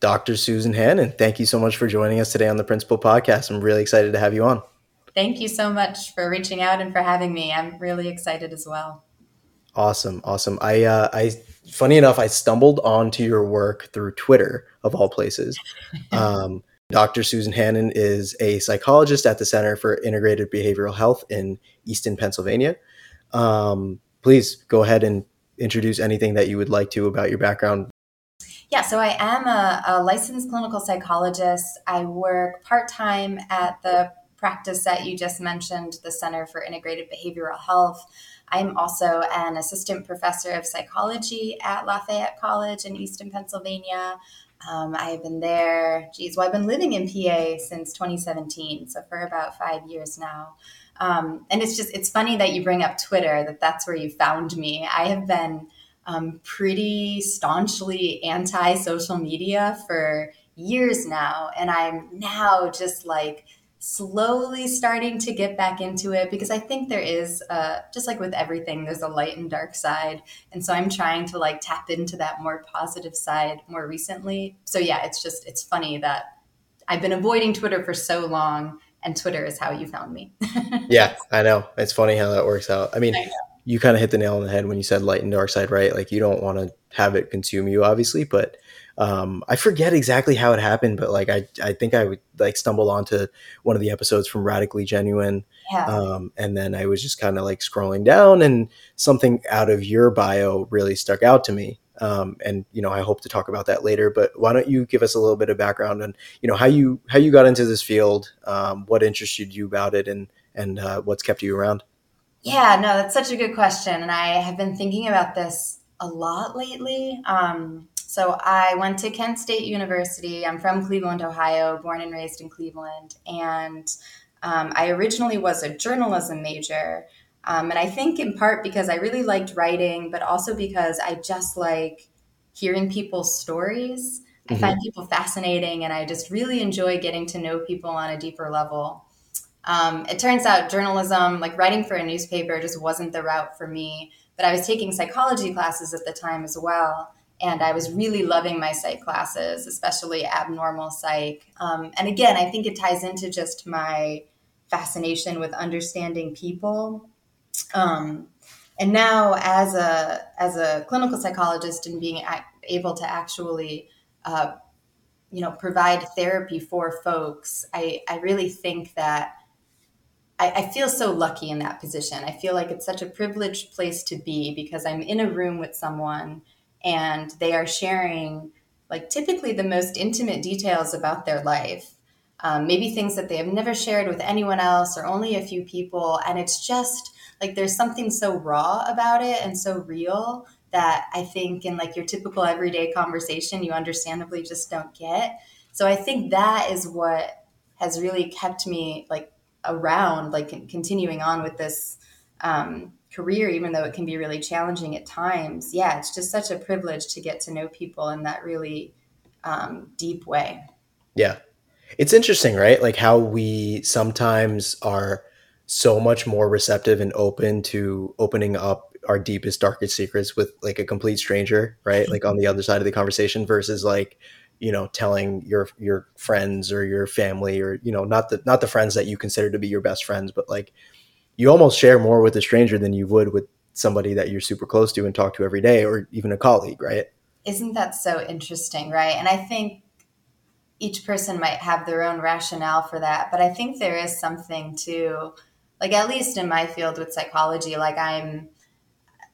Dr. Susan Hannan. Thank you so much for joining us today on the Principle Podcast. I'm really excited to have you on. Thank you so much for reaching out and for having me. I'm really excited as well. Awesome, awesome. I, uh, I, funny enough, I stumbled onto your work through Twitter of all places. Um, Dr. Susan Hannan is a psychologist at the Center for Integrated Behavioral Health in Easton, Pennsylvania. Um, please go ahead and introduce anything that you would like to about your background. Yeah, so I am a, a licensed clinical psychologist. I work part time at the practice that you just mentioned, the Center for Integrated Behavioral Health. I'm also an assistant professor of psychology at Lafayette College in Easton, Pennsylvania. Um, I have been there, geez, well, I've been living in PA since 2017, so for about five years now. Um, and it's just, it's funny that you bring up Twitter, that that's where you found me. I have been um, pretty staunchly anti social media for years now. And I'm now just like slowly starting to get back into it because I think there is, uh, just like with everything, there's a light and dark side. And so I'm trying to like tap into that more positive side more recently. So yeah, it's just, it's funny that I've been avoiding Twitter for so long and Twitter is how you found me. yeah, I know. It's funny how that works out. I mean, I you kind of hit the nail on the head when you said light and dark side, right? Like you don't want to have it consume you, obviously, but um, I forget exactly how it happened, but like I, I think I would like stumble onto one of the episodes from Radically Genuine, yeah. um, and then I was just kind of like scrolling down, and something out of your bio really stuck out to me. Um, and you know, I hope to talk about that later. But why don't you give us a little bit of background on you know how you how you got into this field, um, what interested you about it, and and uh, what's kept you around? Yeah, no, that's such a good question, and I have been thinking about this a lot lately. Um, so I went to Kent State University. I'm from Cleveland, Ohio, born and raised in Cleveland. And um, I originally was a journalism major. Um, and I think in part because I really liked writing, but also because I just like hearing people's stories. Mm-hmm. I find people fascinating and I just really enjoy getting to know people on a deeper level. Um, it turns out journalism, like writing for a newspaper, just wasn't the route for me. But I was taking psychology classes at the time as well and I was really loving my psych classes, especially abnormal psych. Um, and again, I think it ties into just my fascination with understanding people. Um, and now, as a as a clinical psychologist and being able to actually, uh, you know, provide therapy for folks, I, I really think that I, I feel so lucky in that position. I feel like it's such a privileged place to be because I'm in a room with someone and they are sharing like typically the most intimate details about their life. Um, maybe things that they have never shared with anyone else or only a few people. And it's just like there's something so raw about it and so real that i think in like your typical everyday conversation you understandably just don't get. So i think that is what has really kept me like around like continuing on with this um, career, even though it can be really challenging at times, yeah, it's just such a privilege to get to know people in that really um, deep way. Yeah. It's interesting, right? Like how we sometimes are so much more receptive and open to opening up our deepest, darkest secrets with like a complete stranger, right? Like on the other side of the conversation versus like, you know, telling your your friends or your family or, you know, not the not the friends that you consider to be your best friends, but like you almost share more with a stranger than you would with somebody that you're super close to and talk to every day or even a colleague, right? Isn't that so interesting, right? And I think each person might have their own rationale for that, but I think there is something to like at least in my field with psychology, like I'm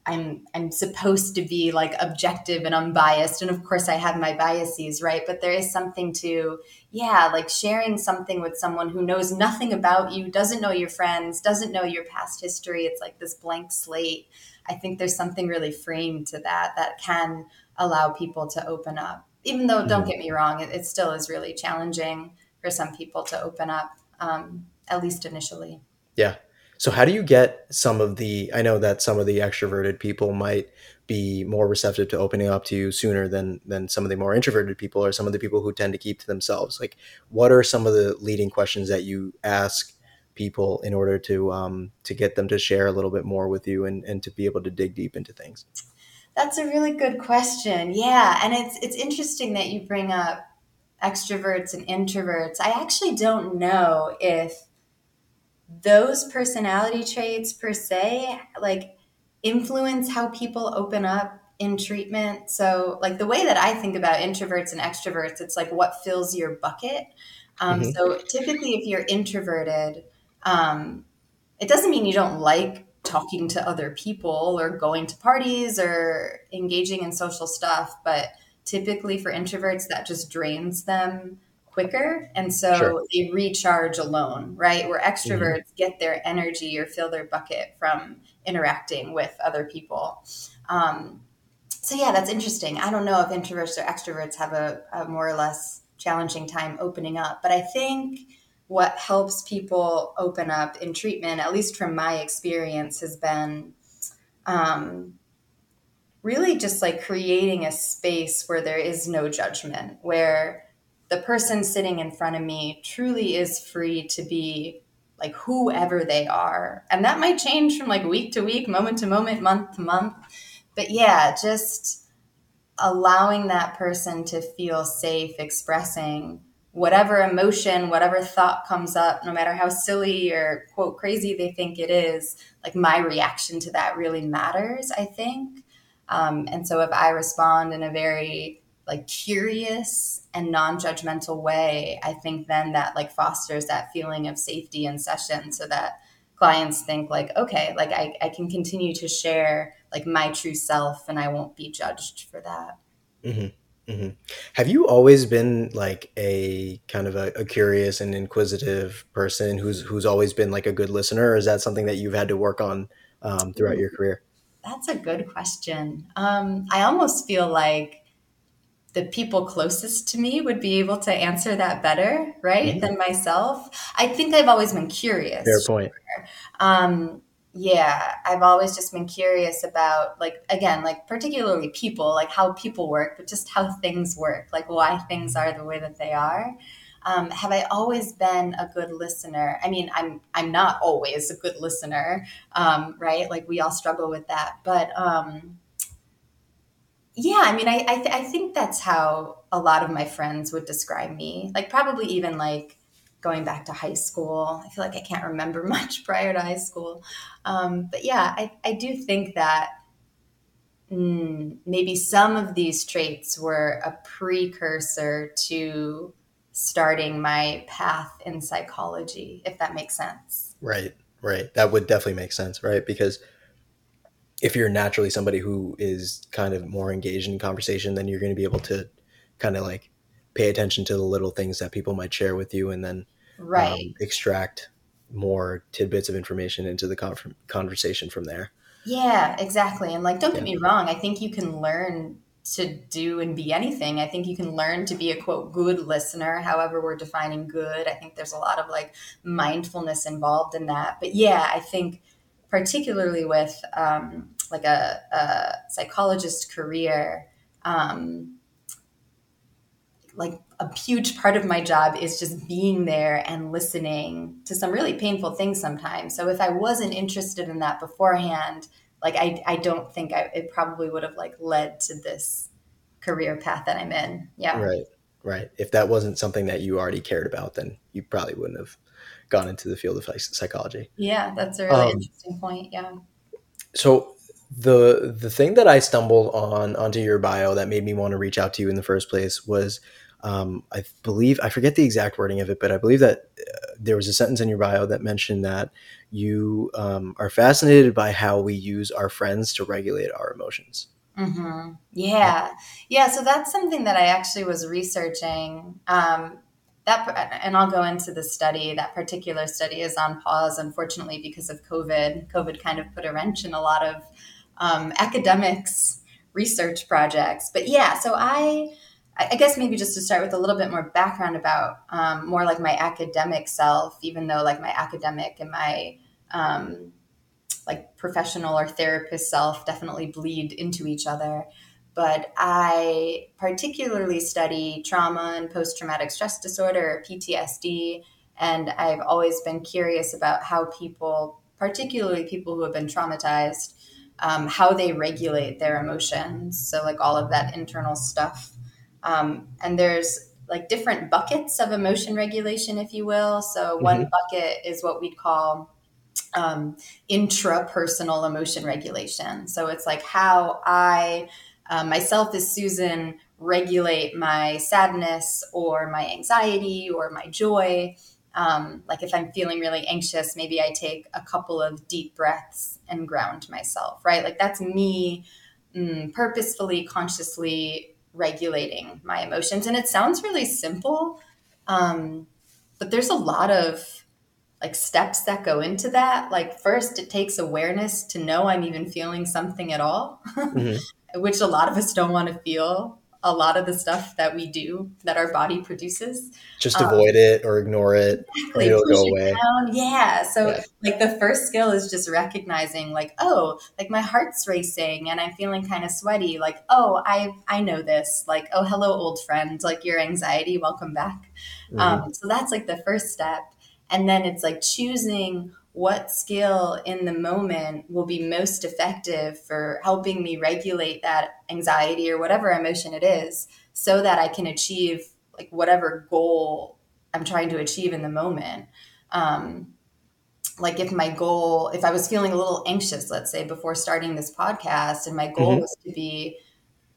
I'm I'm supposed to be like objective and unbiased and of course I have my biases, right? But there is something to yeah, like sharing something with someone who knows nothing about you, doesn't know your friends, doesn't know your past history. It's like this blank slate. I think there's something really freeing to that that can allow people to open up. Even though, don't mm-hmm. get me wrong, it, it still is really challenging for some people to open up, um, at least initially. Yeah, so how do you get some of the I know that some of the extroverted people might be more receptive to opening up to you sooner than than some of the more introverted people or some of the people who tend to keep to themselves. Like what are some of the leading questions that you ask people in order to um, to get them to share a little bit more with you and, and to be able to dig deep into things? That's a really good question. Yeah, and it's it's interesting that you bring up extroverts and introverts, I actually don't know if those personality traits per se like influence how people open up in treatment. So, like the way that I think about introverts and extroverts, it's like what fills your bucket. Um, mm-hmm. So, typically, if you're introverted, um, it doesn't mean you don't like talking to other people or going to parties or engaging in social stuff, but typically for introverts, that just drains them quicker. And so sure. they recharge alone, right? Where extroverts mm-hmm. get their energy or fill their bucket from interacting with other people. Um, so, yeah, that's interesting. I don't know if introverts or extroverts have a, a more or less challenging time opening up, but I think what helps people open up in treatment, at least from my experience, has been um, really just like creating a space where there is no judgment, where the person sitting in front of me truly is free to be like whoever they are. And that might change from like week to week, moment to moment, month to month. But yeah, just allowing that person to feel safe expressing whatever emotion, whatever thought comes up, no matter how silly or quote crazy they think it is, like my reaction to that really matters, I think. Um, and so if I respond in a very like curious and non-judgmental way, I think then that like fosters that feeling of safety in session so that clients think like, okay, like I, I can continue to share like my true self and I won't be judged for that. Mm-hmm. Mm-hmm. Have you always been like a kind of a, a, curious and inquisitive person who's who's always been like a good listener, or is that something that you've had to work on um, throughout your career? That's a good question. Um, I almost feel like the people closest to me would be able to answer that better, right, mm-hmm. than myself. I think I've always been curious. Fair point. Um, yeah i've always just been curious about like again like particularly people like how people work but just how things work like why things are the way that they are um, have i always been a good listener i mean i'm i'm not always a good listener um, right like we all struggle with that but um, yeah i mean I I, th- I think that's how a lot of my friends would describe me like probably even like going back to high school. I feel like I can't remember much prior to high school. Um, but yeah, I, I do think that mm, maybe some of these traits were a precursor to starting my path in psychology, if that makes sense. Right, right. That would definitely make sense, right? Because if you're naturally somebody who is kind of more engaged in conversation, then you're going to be able to kind of like pay attention to the little things that people might share with you and then right. um, extract more tidbits of information into the con- conversation from there. Yeah exactly and like don't get me wrong i think you can learn to do and be anything. I think you can learn to be a quote good listener however we're defining good. I think there's a lot of like mindfulness involved in that but yeah i think particularly with um, like a, a psychologist career um, like a huge part of my job is just being there and listening to some really painful things sometimes. So if I wasn't interested in that beforehand, like I, I don't think I, it probably would have like led to this career path that I'm in. Yeah. Right. Right. If that wasn't something that you already cared about, then you probably wouldn't have gone into the field of psychology. Yeah, that's a really um, interesting point. Yeah. So the the thing that I stumbled on onto your bio that made me want to reach out to you in the first place was um, I believe I forget the exact wording of it, but I believe that uh, there was a sentence in your bio that mentioned that you um, are fascinated by how we use our friends to regulate our emotions. Mm-hmm. Yeah, yeah. So that's something that I actually was researching. Um, that, and I'll go into the study. That particular study is on pause, unfortunately, because of COVID. COVID kind of put a wrench in a lot of um, academics' research projects. But yeah, so I I guess maybe just to start with a little bit more background about um, more like my academic self, even though like my academic and my um, like professional or therapist self definitely bleed into each other. But I particularly study trauma and post traumatic stress disorder, PTSD, and I've always been curious about how people, particularly people who have been traumatized, um, how they regulate their emotions. So, like all of that internal stuff um, and there's like different buckets of emotion regulation, if you will. So one mm-hmm. bucket is what we'd call um, intrapersonal emotion regulation. So it's like how I uh, myself as Susan regulate my sadness or my anxiety or my joy. Um, like if I'm feeling really anxious, maybe I take a couple of deep breaths and ground myself, right? Like that's me mm, purposefully, consciously regulating my emotions. And it sounds really simple, um, but there's a lot of like steps that go into that. Like first, it takes awareness to know I'm even feeling something at all, mm-hmm. Which a lot of us don't want to feel a lot of the stuff that we do that our body produces. Just um, avoid it or ignore it. Exactly. Or it'll go away. Down. Yeah. So yeah. like the first skill is just recognizing like, oh, like my heart's racing and I'm feeling kind of sweaty. Like, oh, I I know this. Like, oh, hello, old friend. Like your anxiety, welcome back. Mm-hmm. Um, so that's like the first step. And then it's like choosing what skill in the moment will be most effective for helping me regulate that anxiety or whatever emotion it is so that I can achieve like whatever goal I'm trying to achieve in the moment. Um, like if my goal, if I was feeling a little anxious, let's say before starting this podcast, and my goal mm-hmm. was to be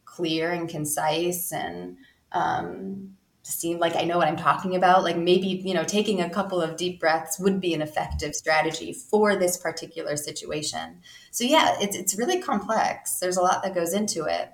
clear and concise and um, seem like I know what I'm talking about, like maybe, you know, taking a couple of deep breaths would be an effective strategy for this particular situation. So yeah, it's, it's really complex. There's a lot that goes into it.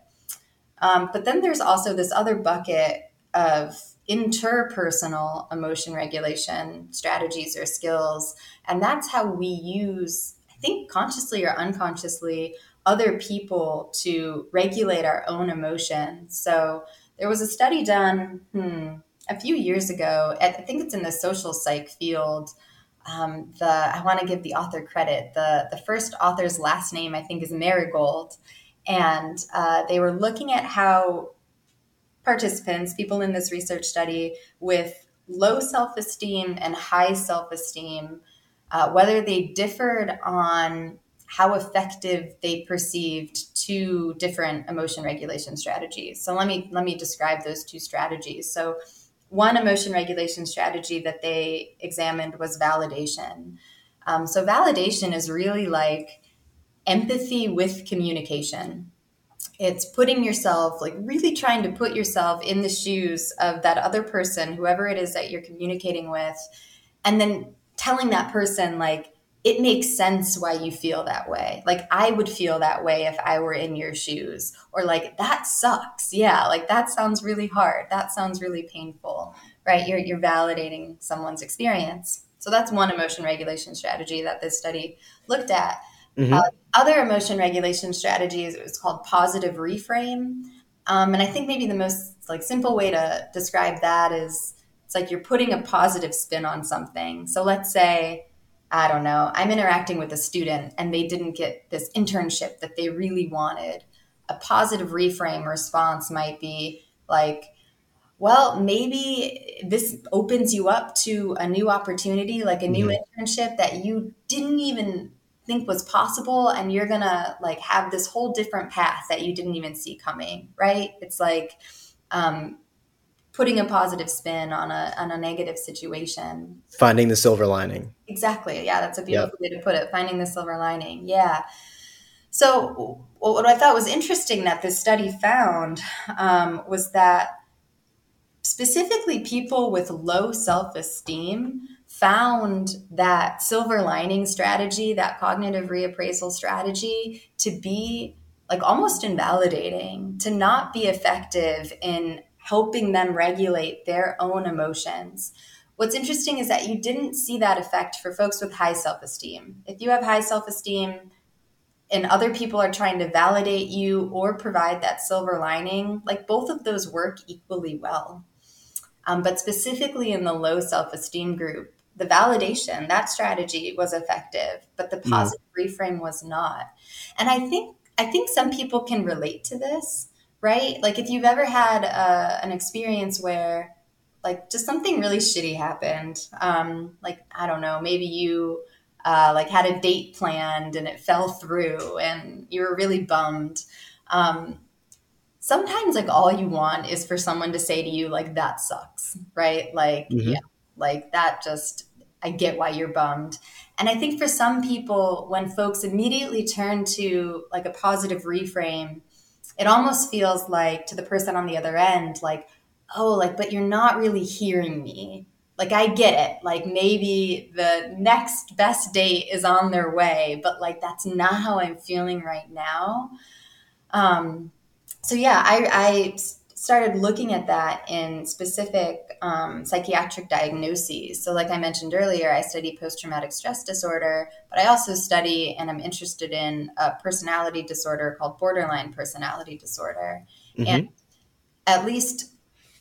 Um, but then there's also this other bucket of interpersonal emotion regulation strategies or skills. And that's how we use, I think consciously or unconsciously, other people to regulate our own emotions. So there was a study done hmm, a few years ago. At, I think it's in the social psych field. Um, the I want to give the author credit. The the first author's last name I think is Marigold, and uh, they were looking at how participants, people in this research study with low self esteem and high self esteem, uh, whether they differed on how effective they perceived two different emotion regulation strategies. So let me let me describe those two strategies. So one emotion regulation strategy that they examined was validation. Um, so validation is really like empathy with communication. It's putting yourself, like really trying to put yourself in the shoes of that other person, whoever it is that you're communicating with, and then telling that person, like, it makes sense why you feel that way. Like I would feel that way if I were in your shoes. Or like that sucks. Yeah, like that sounds really hard. That sounds really painful. Right? You're you're validating someone's experience. So that's one emotion regulation strategy that this study looked at. Mm-hmm. Uh, other emotion regulation strategies it was called positive reframe. Um, and I think maybe the most like simple way to describe that is it's like you're putting a positive spin on something. So let's say I don't know, I'm interacting with a student and they didn't get this internship that they really wanted, a positive reframe response might be like, well, maybe this opens you up to a new opportunity, like a new mm-hmm. internship that you didn't even think was possible. And you're going to like have this whole different path that you didn't even see coming, right? It's like, um, putting a positive spin on a on a negative situation. Finding the silver lining. Exactly. Yeah, that's a beautiful yep. way to put it. Finding the silver lining. Yeah. So what I thought was interesting that this study found um, was that specifically people with low self esteem found that silver lining strategy, that cognitive reappraisal strategy, to be like almost invalidating, to not be effective in helping them regulate their own emotions. What's interesting is that you didn't see that effect for folks with high self esteem. If you have high self esteem and other people are trying to validate you or provide that silver lining, like both of those work equally well. Um, but specifically in the low self esteem group, the validation, that strategy was effective, but the mm. positive mm. reframe was not. And I think I think some people can relate to this right? Like if you've ever had uh, an experience where like just something really shitty happened, um, like I don't know, maybe you uh, like had a date planned and it fell through and you were really bummed. Um, sometimes like all you want is for someone to say to you like that sucks right like mm-hmm. yeah like that just i get why you're bummed and i think for some people when folks immediately turn to like a positive reframe it almost feels like to the person on the other end like oh like but you're not really hearing me. Like i get it. Like maybe the next best date is on their way but like that's not how i'm feeling right now. Um so yeah, I, I started looking at that in specific um, psychiatric diagnoses. So, like I mentioned earlier, I study post traumatic stress disorder, but I also study and I'm interested in a personality disorder called borderline personality disorder. Mm-hmm. And at least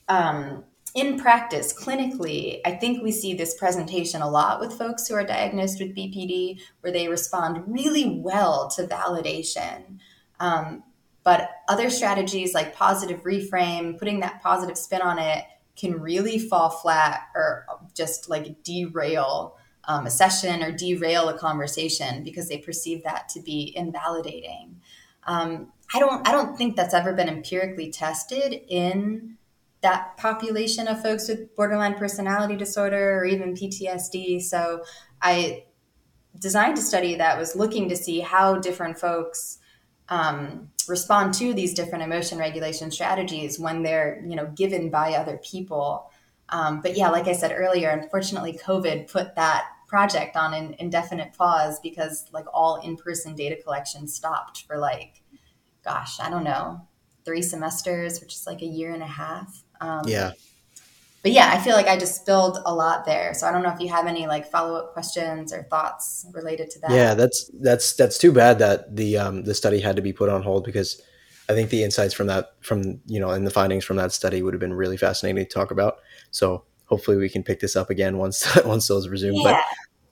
um, in practice, clinically, I think we see this presentation a lot with folks who are diagnosed with BPD, where they respond really well to validation. Um, but other strategies like positive reframe, putting that positive spin on it, can really fall flat or just like derail um, a session or derail a conversation because they perceive that to be invalidating. Um, I don't. I don't think that's ever been empirically tested in that population of folks with borderline personality disorder or even PTSD. So I designed a study that was looking to see how different folks um, respond to these different emotion regulation strategies when they're you know given by other people. Um, but yeah like i said earlier unfortunately covid put that project on an indefinite pause because like all in-person data collection stopped for like gosh i don't know three semesters which is like a year and a half. Um, yeah but yeah, I feel like I just spilled a lot there. So I don't know if you have any like follow up questions or thoughts related to that. Yeah, that's that's that's too bad that the um, the study had to be put on hold because I think the insights from that from you know and the findings from that study would have been really fascinating to talk about. So hopefully we can pick this up again once once those resume. Yeah. But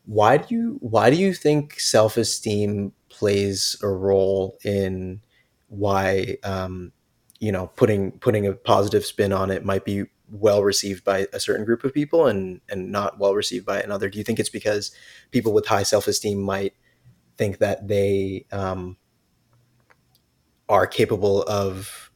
why do you why do you think self esteem plays a role in why um, you know putting putting a positive spin on it might be well received by a certain group of people and and not well received by another. Do you think it's because people with high self-esteem might think that they um, are capable of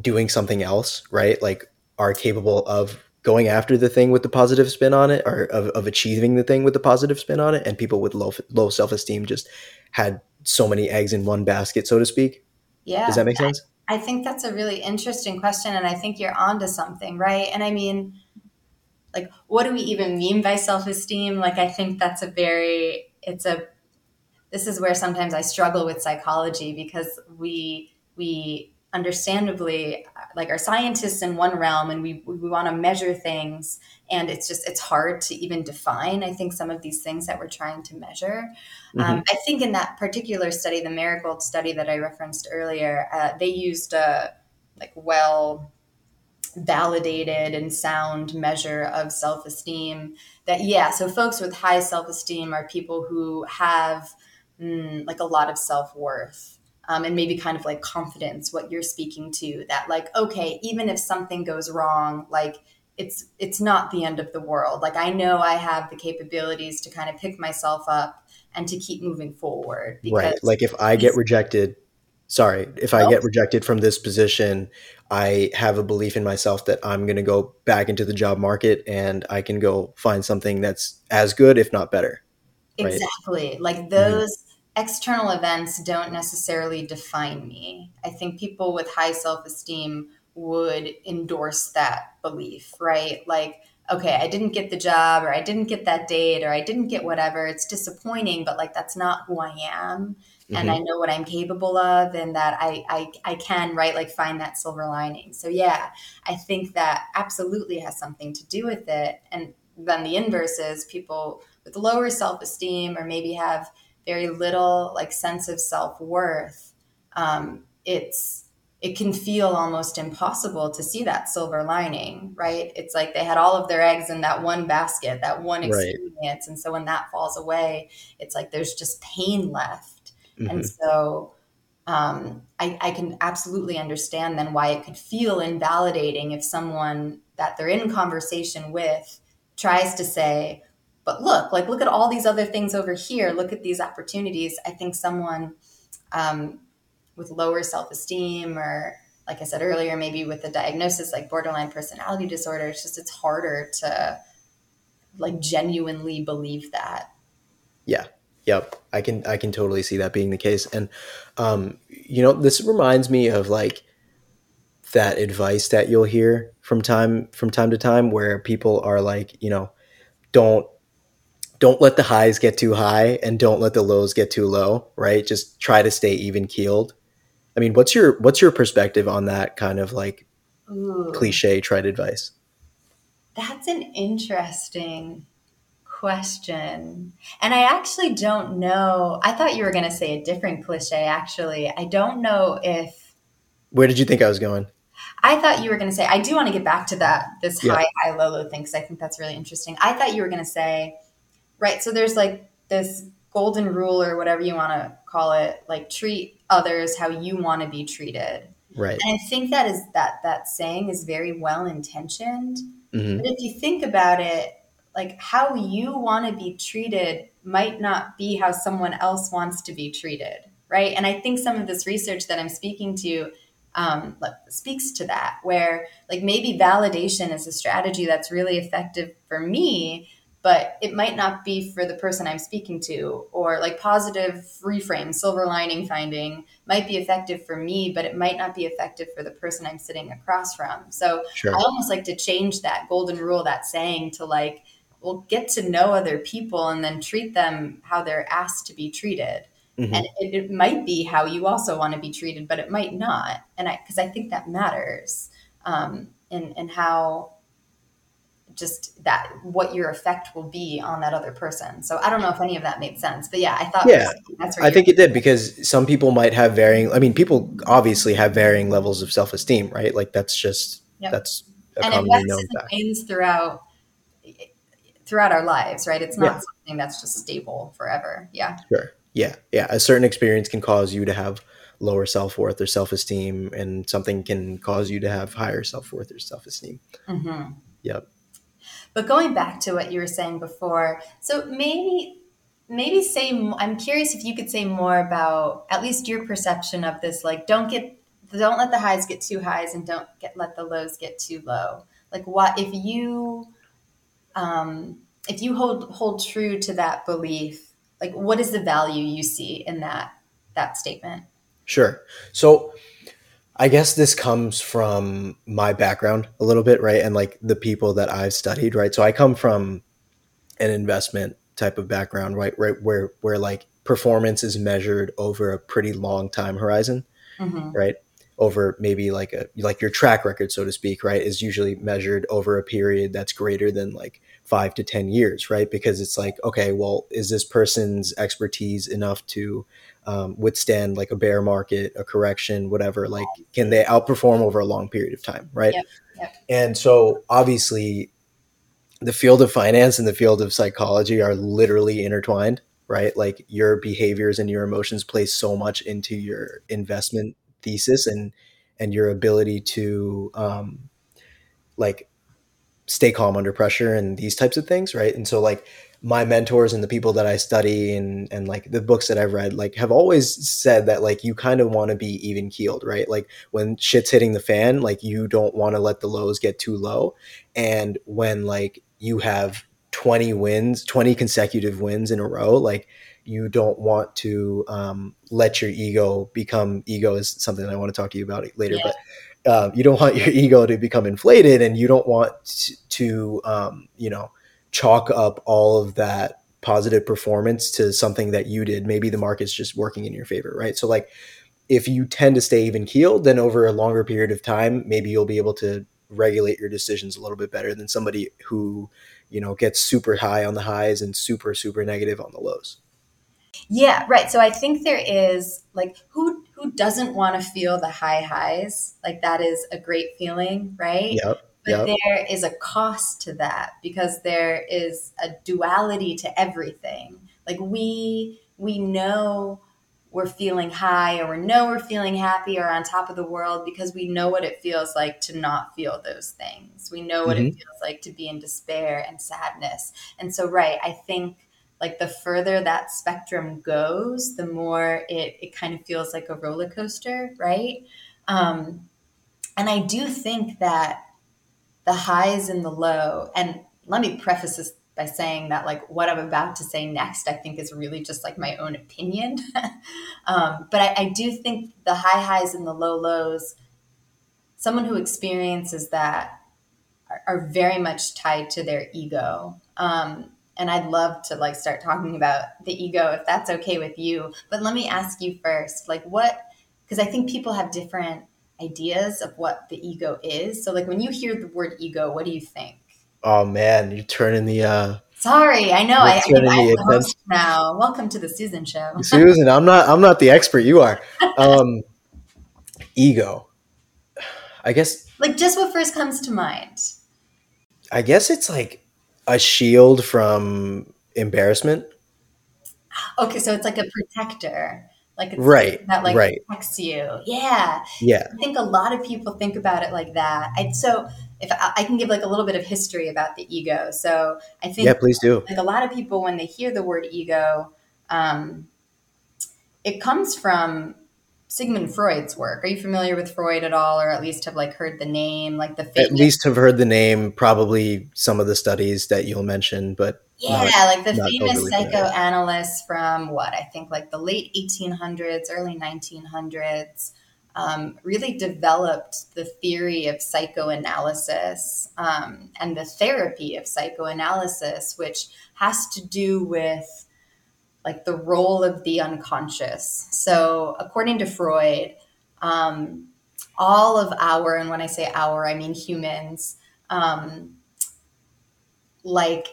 doing something else right? Like are capable of going after the thing with the positive spin on it or of, of achieving the thing with the positive spin on it? And people with low low self-esteem just had so many eggs in one basket so to speak? Yeah. does that make sense I think that's a really interesting question, and I think you're onto something, right? And I mean, like, what do we even mean by self esteem? Like, I think that's a very, it's a, this is where sometimes I struggle with psychology because we, we understandably like our scientists in one realm and we, we want to measure things and it's just it's hard to even define i think some of these things that we're trying to measure mm-hmm. um, i think in that particular study the marigold study that i referenced earlier uh, they used a like well validated and sound measure of self-esteem that yeah so folks with high self-esteem are people who have mm, like a lot of self-worth um, and maybe kind of like confidence what you're speaking to that like okay even if something goes wrong like it's it's not the end of the world. Like i know i have the capabilities to kind of pick myself up and to keep moving forward right. like if i get rejected sorry if i get rejected from this position i have a belief in myself that i'm going to go back into the job market and i can go find something that's as good if not better. Right? exactly. Like mm-hmm. External events don't necessarily define me. I think people with high self esteem would endorse that belief, right? Like, okay, I didn't get the job, or I didn't get that date, or I didn't get whatever. It's disappointing, but like, that's not who I am. Mm-hmm. And I know what I'm capable of, and that I, I, I can, right, like find that silver lining. So, yeah, I think that absolutely has something to do with it. And then the inverse is people with lower self esteem, or maybe have very little like sense of self-worth um, it's it can feel almost impossible to see that silver lining right it's like they had all of their eggs in that one basket that one experience right. and so when that falls away it's like there's just pain left mm-hmm. and so um, I, I can absolutely understand then why it could feel invalidating if someone that they're in conversation with tries to say but look like look at all these other things over here look at these opportunities i think someone um, with lower self-esteem or like I said earlier, maybe with a diagnosis like borderline personality disorder, it's just it's harder to like genuinely believe that. Yeah. Yep. I can I can totally see that being the case. And um, you know, this reminds me of like that advice that you'll hear from time from time to time where people are like, you know, don't don't let the highs get too high and don't let the lows get too low, right? Just try to stay even keeled. I mean, what's your what's your perspective on that kind of like Ooh. cliche tried advice? That's an interesting question. And I actually don't know. I thought you were going to say a different cliche actually. I don't know if Where did you think I was going? I thought you were going to say I do want to get back to that this yeah. high high low low thing cuz I think that's really interesting. I thought you were going to say right, so there's like this golden rule or whatever you want to call it, like treat others how you want to be treated. Right. And I think that is that that saying is very well intentioned. Mm-hmm. But if you think about it, like how you want to be treated might not be how someone else wants to be treated, right? And I think some of this research that I'm speaking to um, speaks to that, where like maybe validation is a strategy that's really effective for me, but it might not be for the person I'm speaking to. Or like positive reframe, silver lining finding might be effective for me, but it might not be effective for the person I'm sitting across from. So sure. I almost like to change that golden rule, that saying to like, well, get to know other people and then treat them how they're asked to be treated. Mm-hmm. And it, it, might be how you also want to be treated, but it might not. And I, because I think that matters, um, and and how just that what your effect will be on that other person. So I don't know if any of that made sense, but yeah, I thought yeah, that's I think it did because some people might have varying. I mean, people obviously have varying levels of self esteem, right? Like that's just yep. that's a and commonly known fact. throughout throughout our lives, right? It's not yeah. something that's just stable forever. Yeah. Sure. Yeah. Yeah. A certain experience can cause you to have lower self worth or self esteem, and something can cause you to have higher self worth or self esteem. Mm-hmm. Yep. But going back to what you were saying before, so maybe maybe say I'm curious if you could say more about at least your perception of this like don't get don't let the highs get too highs and don't get let the lows get too low. Like what if you um if you hold hold true to that belief, like what is the value you see in that that statement? Sure. So I guess this comes from my background a little bit, right? And like the people that I've studied, right? So I come from an investment type of background, right? Right where where like performance is measured over a pretty long time horizon, mm-hmm. right? Over maybe like a like your track record, so to speak, right? Is usually measured over a period that's greater than like five to ten years, right? Because it's like, okay, well, is this person's expertise enough to um, withstand like a bear market, a correction, whatever? Like, can they outperform over a long period of time, right? Yep, yep. And so, obviously, the field of finance and the field of psychology are literally intertwined, right? Like, your behaviors and your emotions play so much into your investment thesis and and your ability to um, like stay calm under pressure and these types of things, right? And so, like my mentors and the people that I study and and like the books that I've read like have always said that like you kind of want to be even keeled, right? Like when shit's hitting the fan, like you don't want to let the lows get too low. And when like you have 20 wins, 20 consecutive wins in a row, like you don't want to um, let your ego become ego is something I want to talk to you about later, yeah. but uh, you don't want your ego to become inflated and you don't want to, to um, you know chalk up all of that positive performance to something that you did. Maybe the market's just working in your favor, right? So like if you tend to stay even keeled, then over a longer period of time, maybe you'll be able to regulate your decisions a little bit better than somebody who, you know, gets super high on the highs and super, super negative on the lows. Yeah, right. So I think there is like who who doesn't want to feel the high highs? Like that is a great feeling, right? Yep. But yep. there is a cost to that because there is a duality to everything. Like we we know we're feeling high or we know we're feeling happy or on top of the world because we know what it feels like to not feel those things. We know what mm-hmm. it feels like to be in despair and sadness. And so right, I think like the further that spectrum goes, the more it, it kind of feels like a roller coaster, right? Um, and I do think that the highs and the low, and let me preface this by saying that like what I'm about to say next, I think is really just like my own opinion. um, but I, I do think the high highs and the low lows, someone who experiences that are, are very much tied to their ego. Um, and I'd love to like start talking about the ego if that's okay with you. But let me ask you first, like what because I think people have different ideas of what the ego is. So like when you hear the word ego, what do you think? Oh man, you're turning the uh Sorry, I know. I, I, I the host now. Welcome to the Susan show. Susan, I'm not I'm not the expert, you are. Um ego. I guess like just what first comes to mind. I guess it's like a shield from embarrassment. Okay, so it's like a protector. Like it's right, that like right. protects you. Yeah. Yeah. I think a lot of people think about it like that. I, so if I, I, can give like a little bit of history about the ego. So I think Yeah, please do. Like a lot of people when they hear the word ego, um, it comes from Sigmund Freud's work. Are you familiar with Freud at all, or at least have like heard the name, like the famous- at least have heard the name, probably some of the studies that you'll mention, but yeah, not, like the famous psychoanalyst from what I think like the late 1800s, early 1900s. Um, really developed the theory of psychoanalysis um, and the therapy of psychoanalysis, which has to do with like the role of the unconscious. So, according to Freud, um, all of our, and when I say our, I mean humans, um, like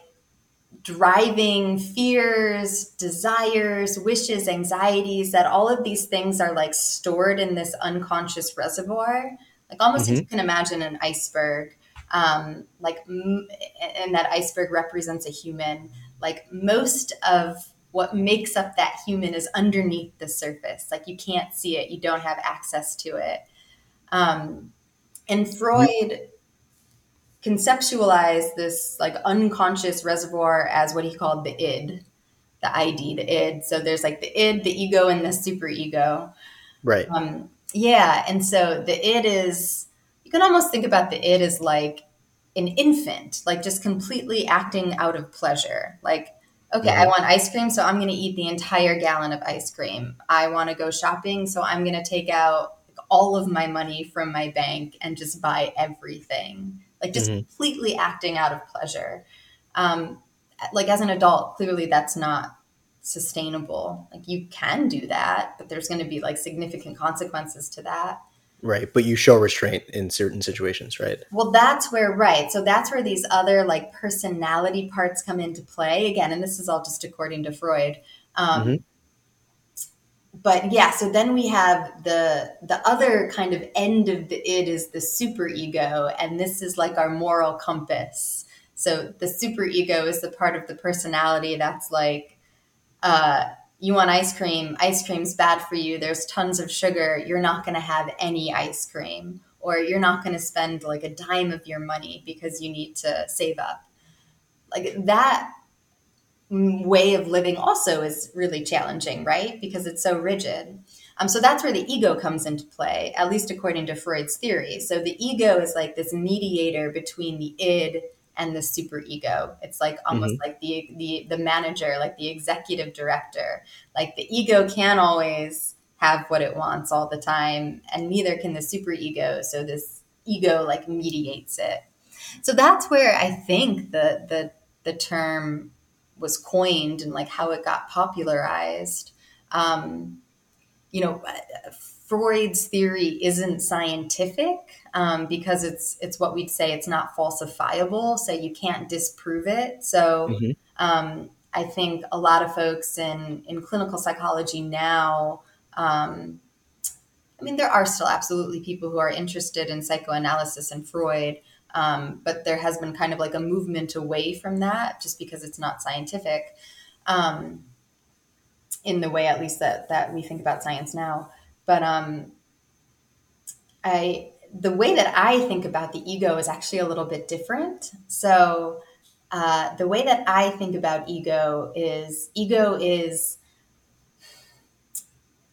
driving fears, desires, wishes, anxieties, that all of these things are like stored in this unconscious reservoir. Like almost mm-hmm. if you can imagine an iceberg, um, like, and that iceberg represents a human. Like most of what makes up that human is underneath the surface. Like you can't see it, you don't have access to it. Um, and Freud conceptualized this like unconscious reservoir as what he called the id, the ID, the id. So there's like the id, the ego, and the super ego. Right. Um, yeah. And so the id is, you can almost think about the id as like an infant, like just completely acting out of pleasure. Like, okay, I want ice cream, so I'm going to eat the entire gallon of ice cream. I want to go shopping, so I'm going to take out all of my money from my bank and just buy everything. Like just mm-hmm. completely acting out of pleasure. Um, like as an adult, clearly that's not sustainable. Like you can do that, but there's going to be like significant consequences to that. Right. But you show restraint in certain situations, right? Well, that's where, right. So that's where these other like personality parts come into play again. And this is all just according to Freud. Um, mm-hmm. But yeah, so then we have the the other kind of end of the id is the super ego, and this is like our moral compass. So the super ego is the part of the personality that's like, uh, you want ice cream, ice cream's bad for you, there's tons of sugar, you're not going to have any ice cream, or you're not going to spend like a dime of your money because you need to save up. Like that way of living also is really challenging, right? Because it's so rigid. Um, so that's where the ego comes into play, at least according to Freud's theory. So the ego is like this mediator between the id and the super ego. It's like almost mm-hmm. like the, the the manager, like the executive director. Like the ego can't always have what it wants all the time, and neither can the super ego. So this ego like mediates it. So that's where I think the the the term was coined and like how it got popularized. Um, you know, Freud's theory isn't scientific um, because it's it's what we'd say it's not falsifiable, so you can't disprove it. So mm-hmm. um, I think a lot of folks in in clinical psychology now. Um, I mean, there are still absolutely people who are interested in psychoanalysis and Freud, um, but there has been kind of like a movement away from that just because it's not scientific um, in the way, at least that that we think about science now. But um, I the way that I think about the ego is actually a little bit different. So uh, the way that I think about ego is ego is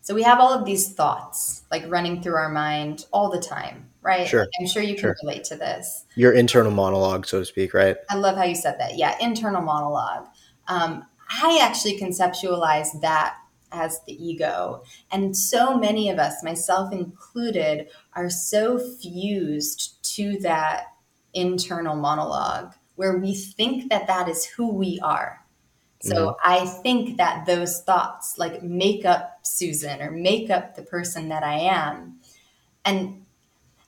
so we have all of these thoughts like running through our mind all the time, right? Sure. I'm sure you can Sure. relate to this. Your internal monologue, so to speak, right? I love how you said that. Yeah, internal monologue. Um, I actually conceptualize that as the ego. And so many of us, myself included, are so fused to that internal monologue where we think that that is who we are. So mm-hmm. I think that those thoughts like make up Susan or make up the person that I am. And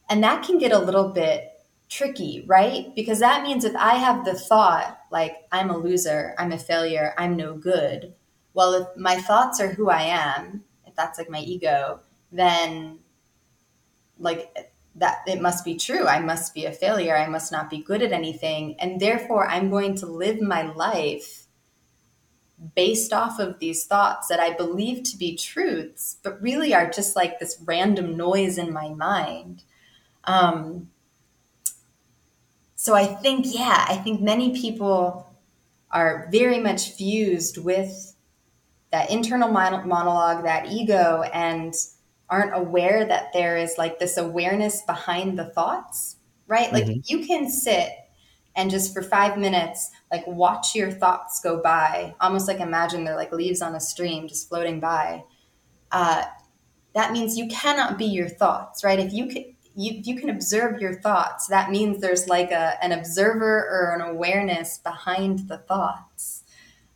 and that can get a little bit tricky, right? Because that means if I have the thought like I'm a loser, I'm a failure, I'm no good. Well, if my thoughts are who I am, if that's like my ego, then like that it must be true. I must be a failure. I must not be good at anything. And therefore, I'm going to live my life based off of these thoughts that I believe to be truths, but really are just like this random noise in my mind. Um, so I think, yeah, I think many people are very much fused with that internal mon- monologue, that ego, and aren't aware that there is like this awareness behind the thoughts, right? Like Mhm. you can sit and just for five minutes, like watch your thoughts go by, almost like imagine they're like leaves on a stream just floating by. Uh, that means you cannot be your thoughts, right? If you can, you, you can observe your thoughts, that means there's like a, an observer or an awareness behind the thoughts.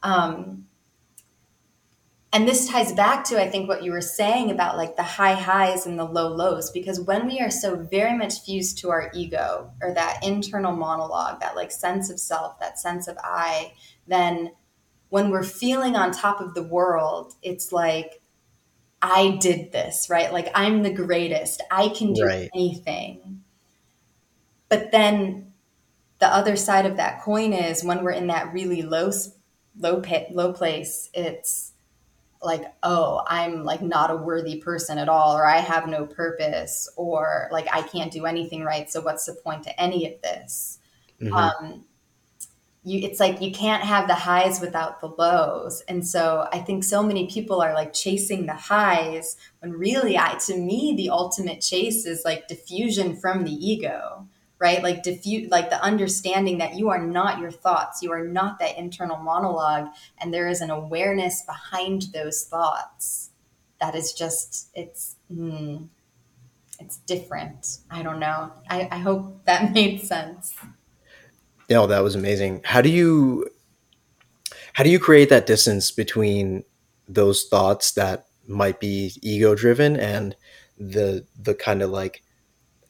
Um, and this ties back to, I think, what you were saying about like the high highs and the low lows, because when we are so very much fused to our ego or that internal monologue, that like sense of self, that sense of I, then when we're feeling on top of the world, it's like, I did this, right? Like I'm the greatest. I can do Right. anything. But then the other side of that coin is when we're in that really low low pit, low place, it's like, oh, I'm like not a worthy person at all, or I have no purpose, or like I can't do anything right. So what's the point to any of this? Mhm. Um, you, it's like you can't have the highs without the lows, and so I think so many people are like chasing the highs when really, I to me, the ultimate chase is like defusion from the ego, right? Like defuse, like the understanding that you are not your thoughts, you are not that internal monologue, and there is an awareness behind those thoughts that is just it's mm, it's different. I don't know. I, I hope that made sense. No, that was amazing. How do you how do you create that distance between those thoughts that might be ego driven and the the kind of like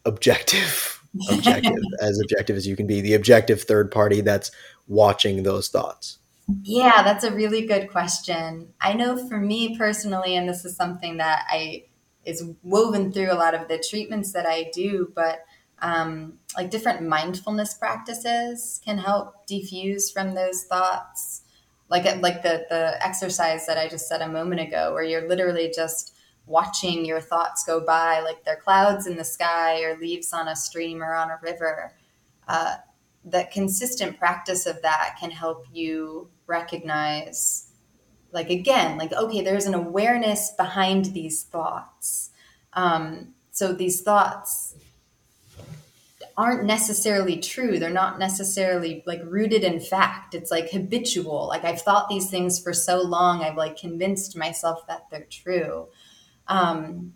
objective objective as objective as you can be the objective third party that's watching those thoughts Yeah, that's a really good question. I know for me personally, and this is something that I is woven through a lot of the treatments that I do, but um, like different mindfulness practices can help defuse from those thoughts. Like like the the exercise that I just said a moment ago, where you're literally just watching your thoughts go by, like they're clouds in the sky or leaves on a stream or on a river. Uh, the consistent practice of that can help you recognize like again like okay there's an awareness behind these thoughts. Um, so these thoughts aren't necessarily true. They're not necessarily like rooted in fact. It's like habitual. Like i've thought these things for so long i've like convinced myself that they're true um,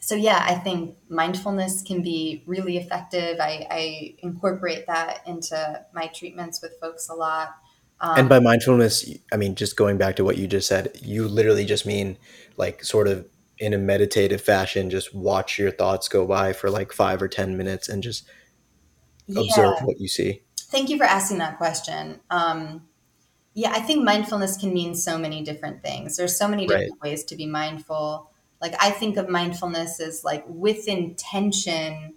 so yeah i think mindfulness can be really effective. I, I incorporate that into my treatments with folks a lot. Um, and by mindfulness i mean just going back to what you just said you literally just mean like sort of in a meditative fashion just watch your thoughts go by for like five or ten minutes and just yeah. observe what you see. Thank you for asking that question. Um, yeah i think mindfulness can mean so many different things. There's so many different Right. ways to be mindful like i think of mindfulness as like with intention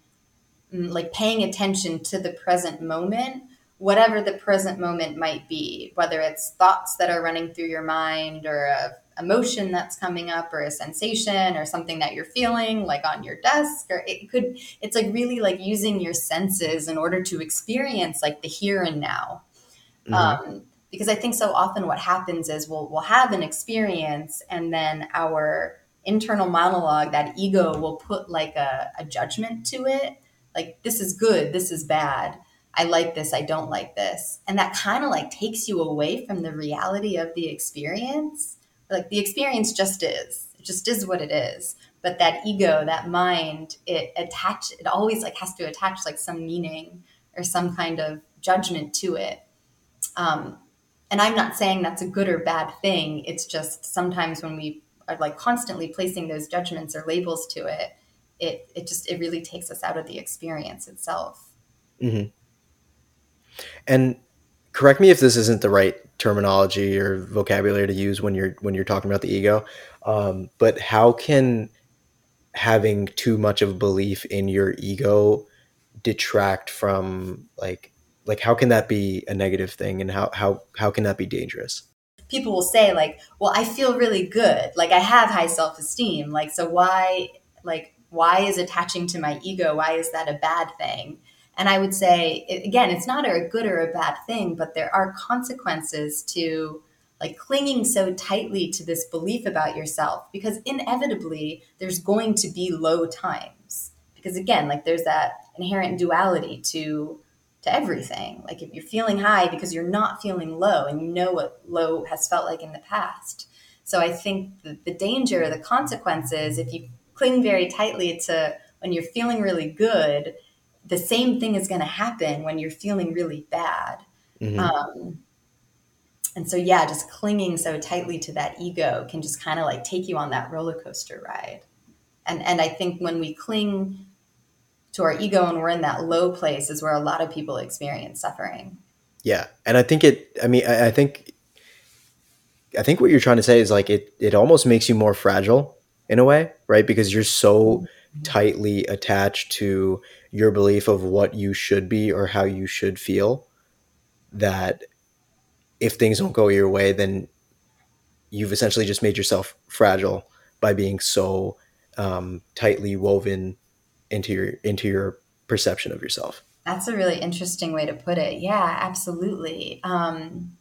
mm, like paying attention to the present moment whatever the present moment might be whether it's thoughts that are running through your mind or a emotion that's coming up or a sensation or something that you're feeling like on your desk or it could it's like really like using your senses in order to experience like the here and now Mm-hmm. Um, because I think so often what happens is we'll we'll have an experience and then our internal monologue, that ego will put like a, a judgment to it, like this is good, this is bad. I like this, I don't like this. And that kind of like takes you away from the reality of the experience. Like the experience just is. It just is what it is. But that ego, that mind, it attach it always like has to attach like some meaning or some kind of judgment to it. Um, and I'm not saying that's a good or bad thing. It's just sometimes when we like constantly placing those judgments or labels to it, it it just it really takes us out of the experience itself. Mm-hmm. And correct me if this isn't the right terminology or vocabulary to use when you're when you're talking about the ego. Um, but how can having too much of a belief in your ego detract from like like how can that be a negative thing and how how how can that be dangerous people will say like well i feel really good. Like i have high self-esteem. Like so why like why is attaching to my ego why is that a bad thing? And i would say again it's not a good or a bad thing but there are consequences to like clinging so tightly to this belief about yourself because inevitably there's going to be low times. Because again like there's that inherent duality to to everything. Like if you're feeling high because you're not feeling low and you know what low has felt like in the past. So I think the, the danger, the consequences, if you cling very tightly to when you're feeling really good, the same thing is going to happen when you're feeling really bad. Mm-hmm. Um, and so, yeah, just clinging so tightly to that ego can just kind of like take you on that roller coaster ride. And and I think when we cling to our ego and we're in that low place is where a lot of people experience suffering. Yeah. And I think it, I mean, I, I think, I think what you're trying to say is like it, it almost makes you more fragile in a way, right? Because you're so tightly attached to your belief of what you should be or how you should feel that if things don't go your way, then you've essentially just made yourself fragile by being so um, tightly woven into your into your perception of yourself. That's a really interesting way to put it. Yeah absolutely. Um,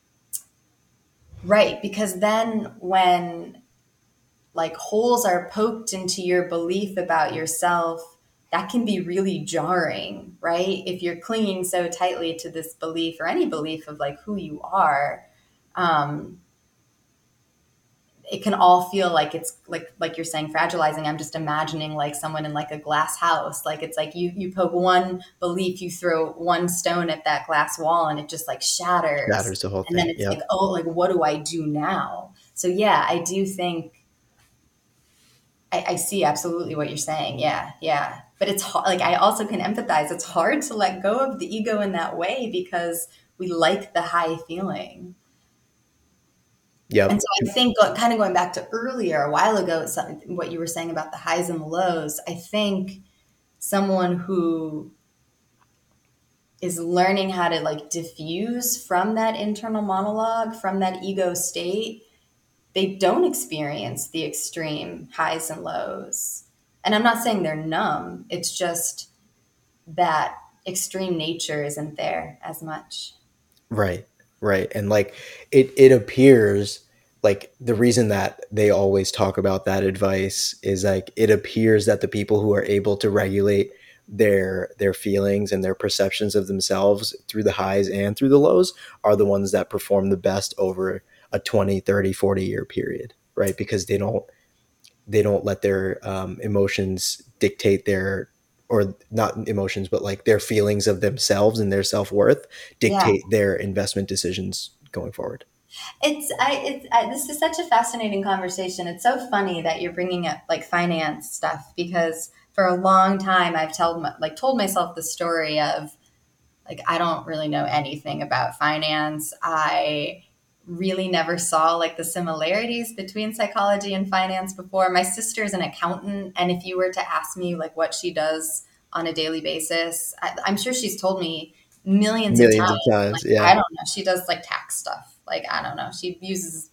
right because then when like holes are poked into your belief about yourself that can be really jarring right? If you're clinging so tightly to this belief or any belief of like who you are um, it can all feel like it's like like you're saying fragilizing. I'm just imagining like someone in like a glass house. Like it's like you you poke one belief you throw one stone at that glass wall and it just like shatters. Shatters the whole thing and then it's yep. like oh like what do i do now? So yeah i do think I, I see absolutely what you're saying. Mm-hmm. Yeah yeah. But it's like i also can empathize. It's hard to let go of the ego in that way because we like the high feeling yeah. And so I think kind of going back to earlier, a while ago, what you were saying about the highs and the lows, I think someone who is learning how to like defuse from that internal monologue, from that ego state, they don't experience the extreme highs and lows. And I'm not saying they're numb, it's just that extreme nature isn't there as much. Right right? And like it it appears like the reason that they always talk about that advice is like it appears that the people who are able to regulate their their feelings and their perceptions of themselves through the highs and through the lows are the ones that perform the best over a 20 30 40 year period right? Because they don't they don't let their um, emotions dictate their or not emotions, but like their feelings of themselves and their self worth dictate yeah. their investment decisions going forward. It's I it's I, this is such a fascinating conversation. It's so funny that you're bringing up like finance stuff because for a long time I've told like told myself the story of like I don't really know anything about finance. I really never saw like the similarities between psychology and finance before. My sister is an accountant, and if you were to ask me like what she does on a daily basis, I, am sure she's told me millions, millions of times. Of times like, yeah, I don't know. She does like tax stuff. Like I don't know. She uses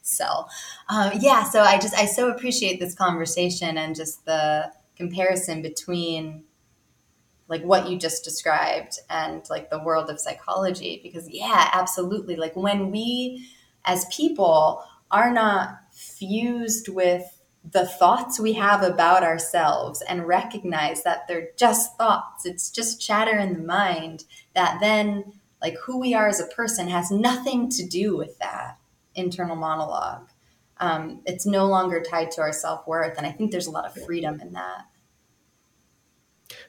Excel. Um, yeah, so I just I so appreciate this conversation and just the comparison between like what you just described and like the world of psychology because yeah absolutely. Like when we as people are not fused with the thoughts we have about ourselves and recognize that they're just thoughts it's just chatter in the mind that then like who we are as a person has nothing to do with that internal monologue. Um, it's no longer tied to our self-worth and i think there's a lot of freedom in that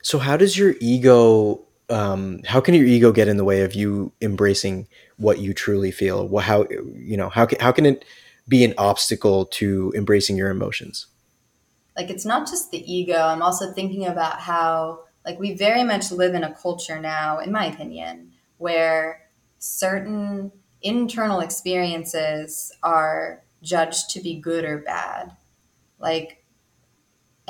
so how does your ego um, how can your ego get in the way of you embracing what you truly feel? How you know how can, how can it be an obstacle to embracing your emotions? Like it's not just the ego. I'm also thinking about how like we very much live in a culture now in my opinion where certain internal experiences are judged to be good or bad. Like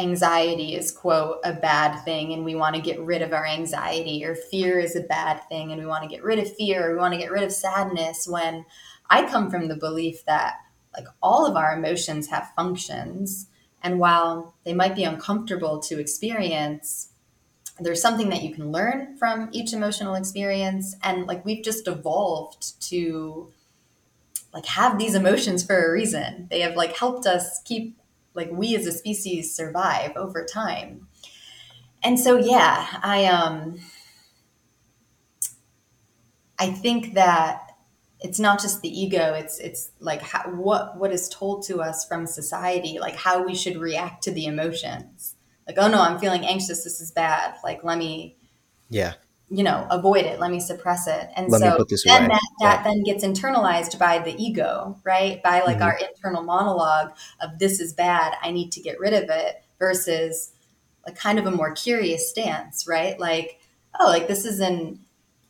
anxiety is quote a bad thing and we want to get rid of our anxiety or fear is a bad thing and we want to get rid of fear or we want to get rid of sadness when i come from the belief that like all of our emotions have functions and while they might be uncomfortable to experience there's something that you can learn from each emotional experience and like we've just evolved to like have these emotions for a reason. They have like helped us keep like we as a species survive over time. And so yeah i um i think that it's not just the ego it's it's like how, what what is told to us from society like how we should react to the emotions. Like oh no i'm feeling anxious this is bad like let me yeah you know avoid it. Let me suppress it. And let so then that, that yeah. then gets internalized by the ego right? By like mm-hmm. our internal monologue of this is bad i need to get rid of it versus like kind of a more curious stance right? Like oh like this is an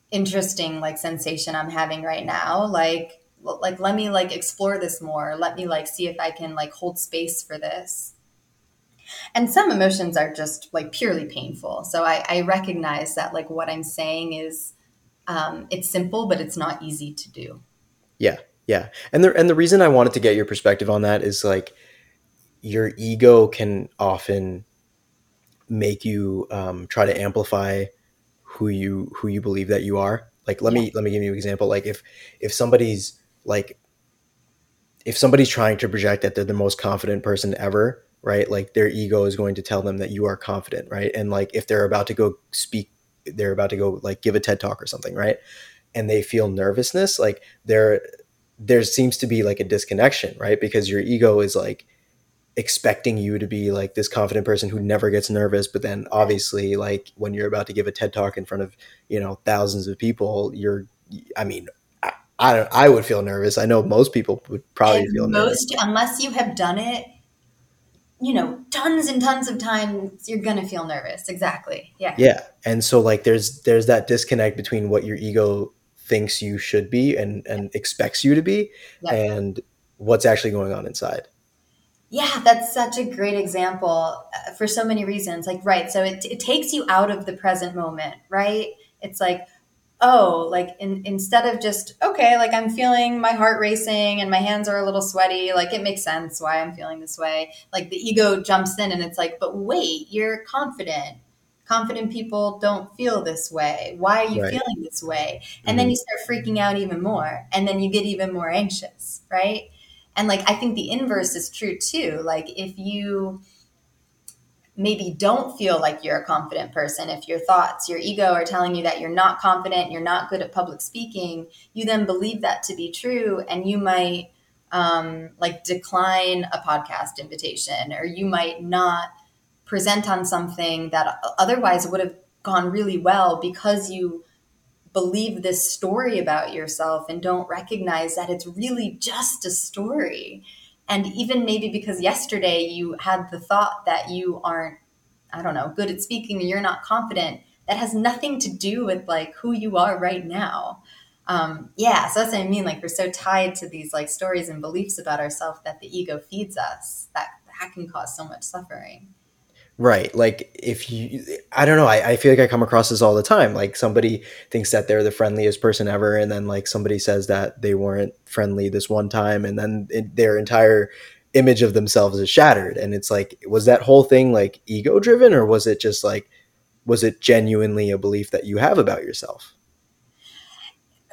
interesting like sensation i'm having right now. Like like let me like explore this more. Let me like see if i can like hold space for this and some emotions are just like purely painful. So i, I recognize that like what i'm saying is um, it's simple but it's not easy to do. Yeah yeah. And the and the reason i wanted to get your perspective on that is like your ego can often make you um, try to amplify who you who you believe that you are. Like let yeah. me let me give you an example. Like if if somebody's like if somebody's trying to project that they're the most confident person ever right? Like their ego is going to tell them that you are confident right? And like if they're about to go speak they're about to go like give a ted talk or something right? And they feel nervousness like there there seems to be like a disconnection right? Because your ego is like expecting you to be like this confident person who never gets nervous but then obviously like when you're about to give a ted talk in front of you know thousands of people you're i mean i i, don't, I would feel nervous. I know most people would probably and feel most nervous. unless you have done it you know tons and tons of times you're gonna feel nervous exactly yeah yeah and so like there's there's that disconnect between what your ego thinks you should be and and expects you to be and what's actually going on inside yeah, that's such a great example uh, for so many reasons. Like, right. So it, it takes you out of the present moment, right? It's like, oh, like in, instead of just, okay, like I'm feeling my heart racing and my hands are a little sweaty, like it makes sense why I'm feeling this way. Like the ego jumps in and it's like, but wait, you're confident. Confident people don't feel this way. Why are you right. feeling this way? And mm-hmm. then you start freaking out even more. And then you get even more anxious, right? And like, I think the inverse is true too. Like, if you maybe don't feel like you're a confident person, if your thoughts, your ego are telling you that you're not confident, you're not good at public speaking, you then believe that to be true. And you might um, like decline a podcast invitation, or you might not present on something that otherwise would have gone really well because you believe this story about yourself and don't recognize that it's really just a story. And even maybe because yesterday you had the thought that you aren't, I don't know, good at speaking or you're not confident, that has nothing to do with like who you are right now. Um, yeah, so that's what I mean. Like we're so tied to these like stories and beliefs about ourselves that the ego feeds us that that can cause so much suffering. Right. Like if you, I don't know, I, I feel like I come across this all the time. Like somebody thinks that they're the friendliest person ever. And then like somebody says that they weren't friendly this one time. And then it, their entire image of themselves is shattered. And it's like, was that whole thing like ego driven or was it just like was it genuinely a belief that you have about yourself?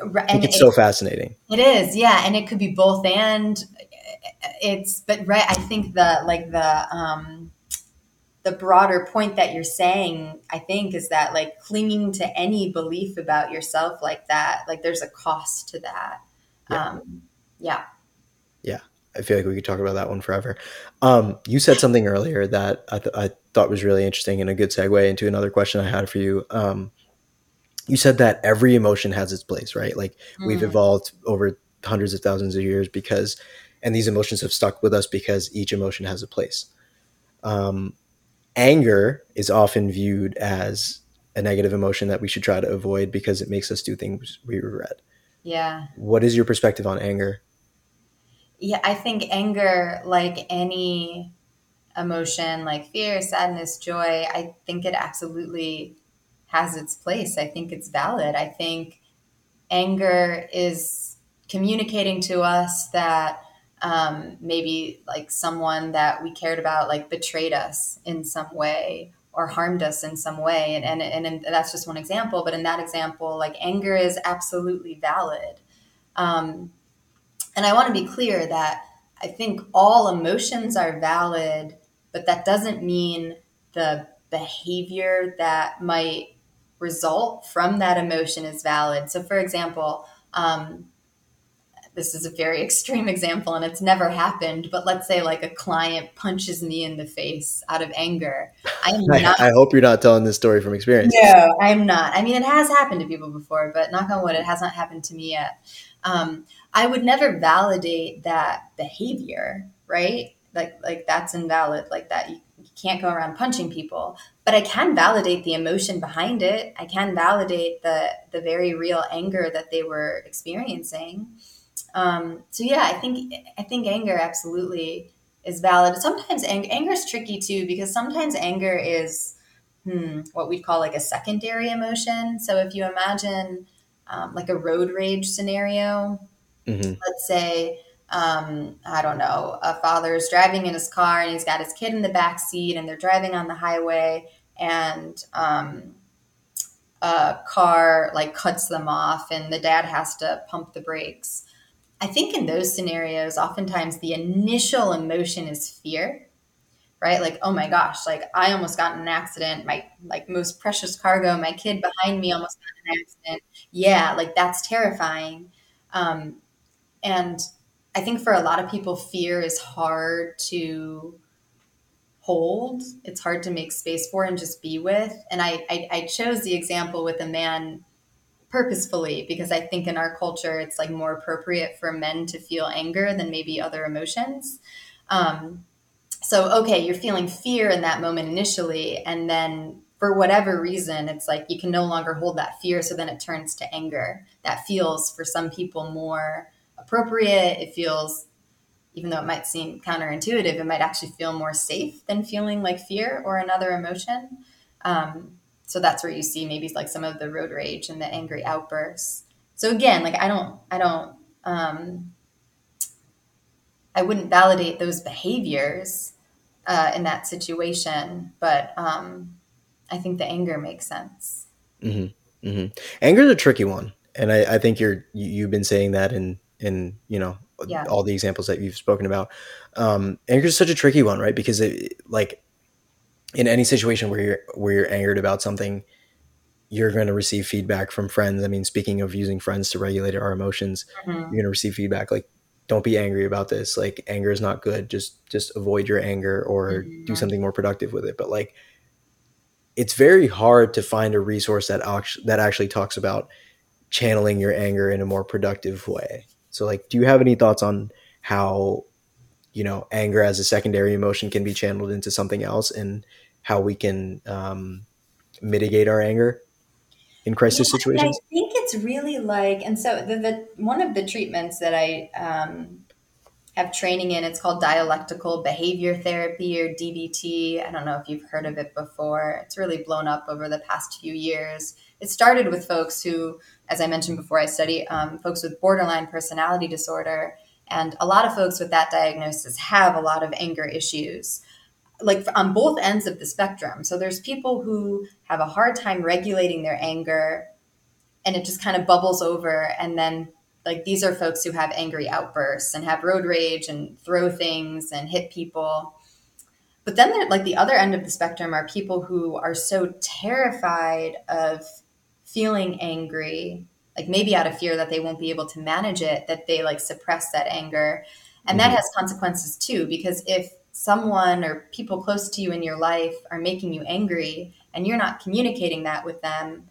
Right, I think it's it, so fascinating. It is, yeah, and it could be both and. It's but right. I think the like the um, the broader point that you're saying, I think, is that like clinging to any belief about yourself like that, like there's a cost to that. Yeah. Um, yeah. Yeah. I feel like we could talk about that one forever. Um, you said something earlier that I, th- I, thought was really interesting and a good segue into another question I had for you. Um, you said that every emotion has its place, right? Like mm. we've evolved over hundreds of thousands of years because, and these emotions have stuck with us because each emotion has a place. Um, anger is often viewed as a negative emotion that we should try to avoid because it makes us do things we regret. Yeah. What is your perspective on anger? Yeah, I think anger, like any emotion, like fear, sadness, joy, I think it absolutely has its place. I think it's valid. I think anger is communicating to us that um, maybe like someone that we cared about like betrayed us in some way or harmed us in some way and, and, and, and that's just one example but in that example like anger is absolutely valid um, and I want to be clear that I think all emotions are valid, but that doesn't mean the behavior that might result from that emotion is valid. So, for example, um, this is a very extreme example and it's never happened, but let's say like a client punches me in the face out of anger. I'm not, I, I hope you're not telling this story from experience. No, I'm not. I mean, it has happened to people before, but knock on wood, it has not happened to me yet. Um, I would never validate that behavior, right? Like, like that's invalid. Like that, you, you can't go around punching people. But I can validate the emotion behind it. I can validate the the very real anger that they were experiencing. Um, so yeah, I think I think anger absolutely is valid. Sometimes ang- anger is tricky too because sometimes anger is hmm, what we'd call like a secondary emotion. So if you imagine um, like a road rage scenario, mm-hmm. let's say um, I don't know, a father is driving in his car and he's got his kid in the back seat and they're driving on the highway and um, a car like cuts them off and the dad has to pump the brakes. I think in those scenarios, oftentimes the initial emotion is fear, right? Like, oh my gosh, like I almost got in an accident. My like most precious cargo, my kid behind me almost got in an accident. Yeah, like that's terrifying. Um, and I think for a lot of people, fear is hard to hold. It's hard to make space for and just be with. And I, I, I chose the example with a man purposefully because I think in our culture it's like more appropriate for men to feel anger than maybe other emotions. Um, so okay, you're feeling fear in that moment initially, and then for whatever reason, it's like you can no longer hold that fear, so then it turns to anger. That feels for some people more appropriate. It feels, even though it might seem counterintuitive, it might actually feel more safe than feeling like fear or another emotion. Um, so that's where you see maybe like some of the road rage and the angry outbursts so again like i don't i don't um i wouldn't validate those behaviors uh, in that situation but um i think the anger makes sense mm-hmm. Mm-hmm. anger is a tricky one and I, I think you're you, have been saying that in in you know yeah. all the examples that you've spoken about um anger is such a tricky one right because it like in any situation where you're where you're angered about something, you're going to receive feedback from friends. I mean, speaking of using friends to regulate our emotions, mm-hmm. you're going to receive feedback like, "Don't be angry about this. Like, anger is not good. Just just avoid your anger or mm-hmm. do something more productive with it." But like, it's very hard to find a resource that actually that actually talks about channeling your anger in a more productive way. So, like, do you have any thoughts on how you know anger as a secondary emotion can be channeled into something else and how we can um, mitigate our anger in crisis yeah, situations. i think it's really like and so the, the one of the treatments that i um, have training in it's called dialectical behavior therapy or dbt i don't know if you've heard of it before. It's really blown up over the past few years. It started with folks who as i mentioned before i study um, folks with borderline personality disorder and a lot of folks with that diagnosis have a lot of anger issues. like on both ends of the spectrum. So there's people who have a hard time regulating their anger and it just kind of bubbles over and then like these are folks who have angry outbursts and have road rage and throw things and hit people. But then like the other end of the spectrum are people who are so terrified of feeling angry, like maybe out of fear that they won't be able to manage it, that they like suppress that anger. And mm-hmm. that has consequences too because if someone or people close to you in your life are making you angry and you're not communicating that with them,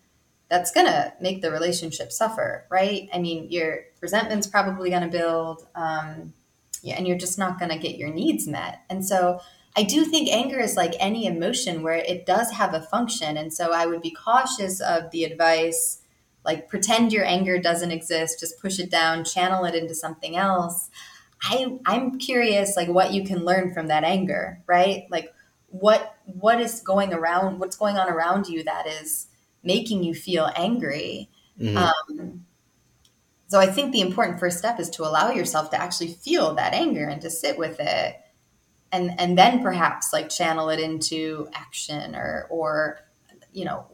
that's going to make the relationship suffer, right? I mean, your resentment's probably going to build, um, yeah, and you're just not going to get your needs met. And so I do think anger is like any emotion where it does have a function. And so I would be cautious of the advice like pretend your anger doesn't exist, just push it down, channel it into something else. I I'm curious like what you can learn from that anger, right? Like what what is going around what's going on around you that is making you feel angry. Mm-hmm. Um, so I think the important first step is to allow yourself to actually feel that anger and to sit with it and and then perhaps like channel it into action or or you know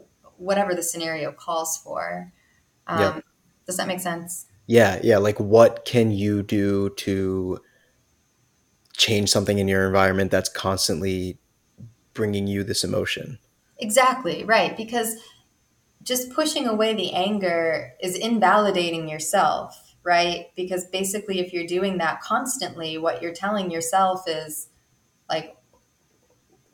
whatever the scenario calls for. Um. Does that make sense? Yeah, yeah. Like, what can you do to change something in your environment that's constantly bringing you this emotion? Exactly, right. Because just pushing away the anger is invalidating yourself, right? Because basically, if you're doing that constantly, what you're telling yourself is like,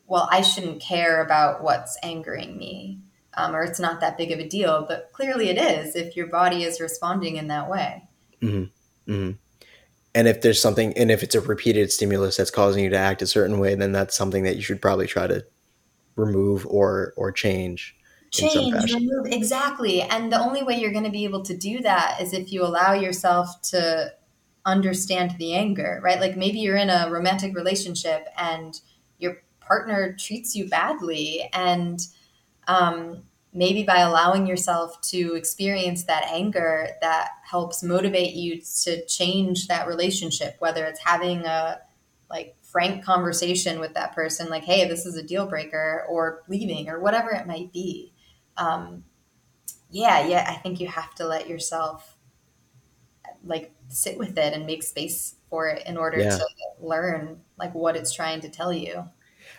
well, I shouldn't care about what's angering me um, or it's not that big of a deal. But clearly it is if your body is responding in that way. Mm-hmm. Mm-hmm. And if there's something, and if it's a repeated stimulus that's causing you to act a certain way, then that's something that you should probably try to remove or or change. Change, remove, exactly. And the only way you're going to be able to do that is if you allow yourself to understand the anger, right? Like maybe you're in a romantic relationship and your partner treats you badly and um, maybe by allowing yourself to experience that anger that helps motivate you to change that relationship whether it's having a like frank conversation with that person like hey this is a deal breaker or leaving or whatever it might be um, yeah yeah i think you have to let yourself like sit with it and make space for it in order yeah. to learn like what it's trying to tell you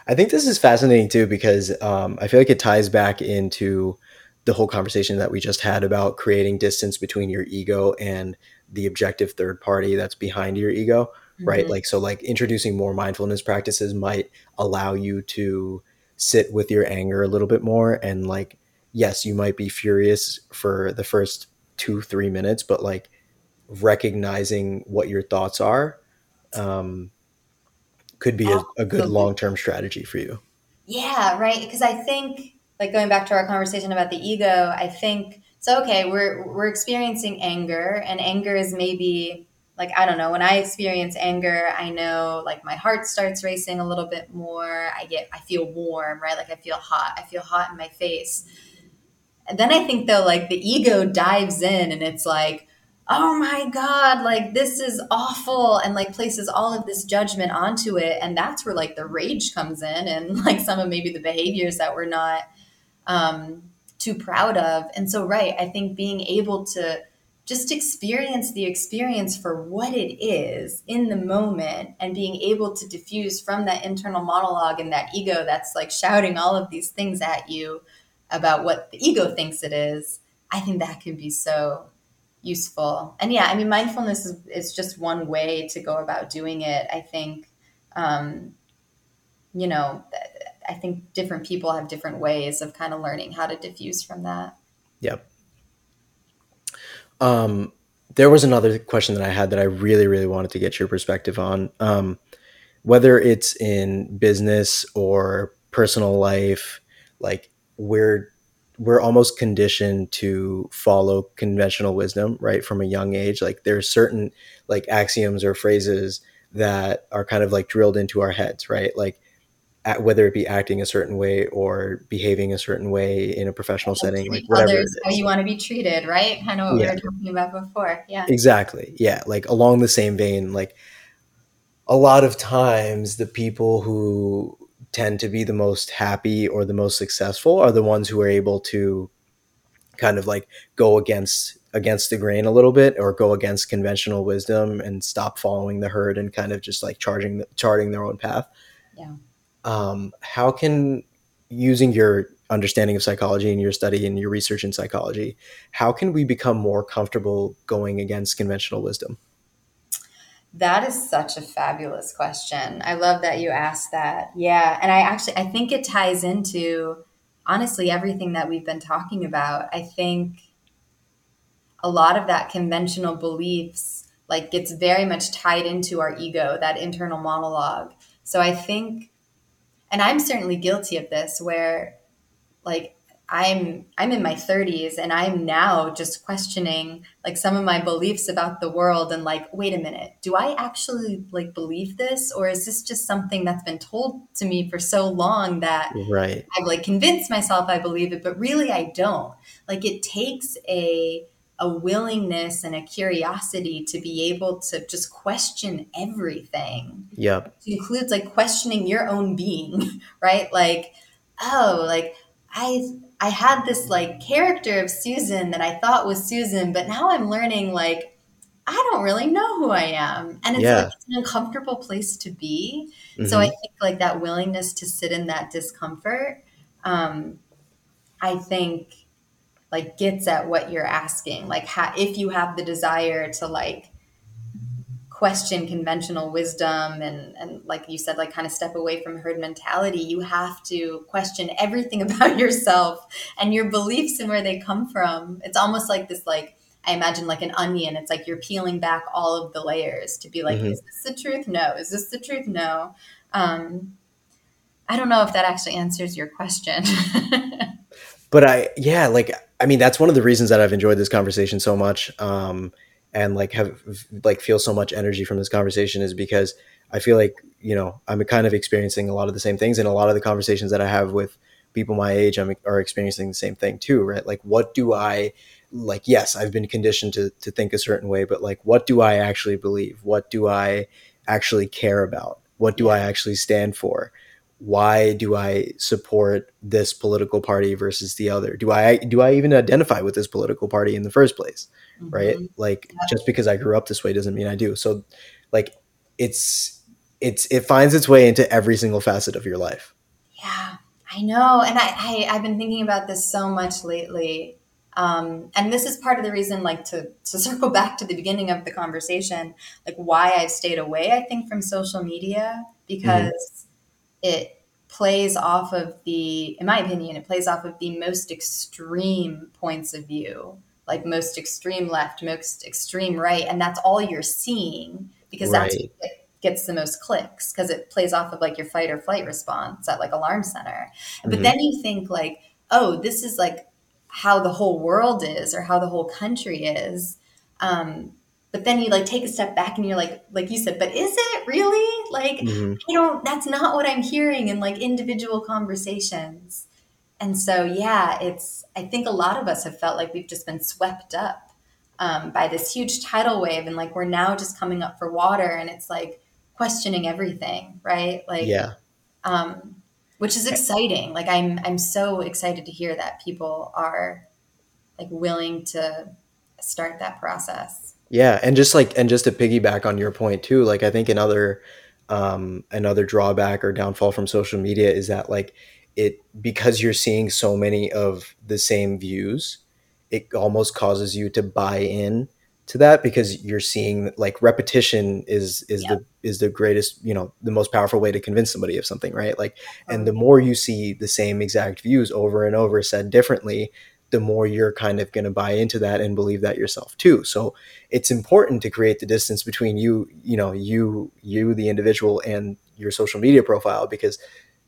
I think this is fascinating too because um, I feel like it ties back into the whole conversation that we just had about creating distance between your ego and the objective third party that's behind your ego, mm-hmm. right? Like, so, like, introducing more mindfulness practices might allow you to sit with your anger a little bit more. And, like, yes, you might be furious for the first two, three minutes, but like recognizing what your thoughts are um, could be a, oh, a good long term strategy for you. Yeah, right. Because I think, like going back to our conversation about the ego, I think so. Okay, we're we're experiencing anger, and anger is maybe like I don't know. When I experience anger, I know like my heart starts racing a little bit more. I get I feel warm, right? Like I feel hot. I feel hot in my face. And then I think though, like the ego dives in, and it's like oh my god like this is awful and like places all of this judgment onto it and that's where like the rage comes in and like some of maybe the behaviors that we're not um, too proud of. And so right i think being able to just experience the experience for what it is in the moment and being able to defuse from that internal monologue and that ego that's like shouting all of these things at you about what the ego thinks it is i think that can be so useful. And yeah, I mean, mindfulness is, is just one way to go about doing it. I think, um, you know, I think different people have different ways of kind of learning how to defuse from that. Yep. Um, there was another question that I had that I really, really wanted to get your perspective on. Um, whether it's in business or personal life, like we're we're almost conditioned to follow conventional wisdom right from a young age. Like there's certain like axioms or phrases that are kind of like drilled into our heads right? Like at, whether it be acting a certain way or behaving a certain way in a professional setting like whatever Others, how you want to be treated right? Kind of what yeah. we were talking about before yeah. Exactly yeah like along the same vein like a lot of times the people who tend to be the most happy or the most successful are the ones who are able to kind of like go against against the grain a little bit or go against conventional wisdom and stop following the herd and kind of just like charging charting their own path. Yeah. Um, how can using your understanding of psychology and your study and your research in psychology how can we become more comfortable going against conventional wisdom that is such a fabulous question. I love that you asked that. Yeah and i actually i think it ties into honestly everything that we've been talking about. I think a lot of that conventional beliefs like gets very much tied into our ego that internal monologue. So i think and i'm certainly guilty of this where like i'm i'm in my 30s and i'm now just questioning like some of my beliefs about the world and like wait a minute do i actually like believe this or is this just something that's been told to me for so long that right i've like convinced myself i believe it but really i don't like it takes a a willingness and a curiosity to be able to just question everything. Yep. It includes like questioning your own being, right? Like, oh, like I I had this like character of Susan that I thought was Susan, but now I'm learning like I don't really know who I am. And it's yeah. like it's an uncomfortable place to be. Mm-hmm. So I think like that willingness to sit in that discomfort, um, I think like gets at what you're asking like ha- if you have the desire to like question conventional wisdom and and like you said like kind of step away from herd mentality you have to question everything about yourself and your beliefs and where they come from it's almost like this like I imagine like an onion. It's like you're peeling back all of the layers to be like, mm-hmm. is this the truth? No. Is this the truth? No. Um, I don't know if that actually answers your question. but I, yeah, like I mean, that's one of the reasons that I've enjoyed this conversation so much, um, and like have like feel so much energy from this conversation is because I feel like you know I'm kind of experiencing a lot of the same things, and a lot of the conversations that I have with people my age I'm, are experiencing the same thing too, right? Like, what do I like? Yes, I've been conditioned to to think a certain way, but like, what do I actually believe? What do I actually care about? What do I actually stand for? Why do I support this political party versus the other? Do I do I even identify with this political party in the first place? Mm-hmm. Right? Like yeah. just because I grew up this way doesn't mean I do. So like it's it's it finds its way into every single facet of your life. Yeah, I know. And I, I I've been thinking about this so much lately. Um, and this is part of the reason, like to to circle back to the beginning of the conversation, like why I've stayed away, I think, from social media because mm-hmm it plays off of the, in my opinion, it plays off of the most extreme points of view, like most extreme left, most extreme right. And that's all you're seeing because right. that's what gets the most clicks because it plays off of like your fight or flight response at like alarm center. Mm-hmm. But then you think like, oh, this is like how the whole world is or how the whole country is. Um, but then you like take a step back and you're like like you said but is it really? Like mm-hmm. i don't that's not what i'm hearing in like individual conversations. And so yeah it's i think a lot of us have felt like we've just been swept up um, by this huge tidal wave and like we're now just coming up for water and it's like questioning everything right? Like yeah. um which is exciting. Like i'm i'm so excited to hear that people are like willing to start that process yeah, and just like and just to piggyback on your point too, like I think another um another drawback or downfall from social media is that like it because you're seeing so many of the same views, it almost causes you to buy in to that because you're seeing like repetition is is yeah. the is the greatest you know the most powerful way to convince somebody of something right like and the more you see the same exact views over and over said differently the more you're kind of going to buy into that and believe that yourself too. So it's important to create the distance between you, you know, you, you, the individual and your social media profile, because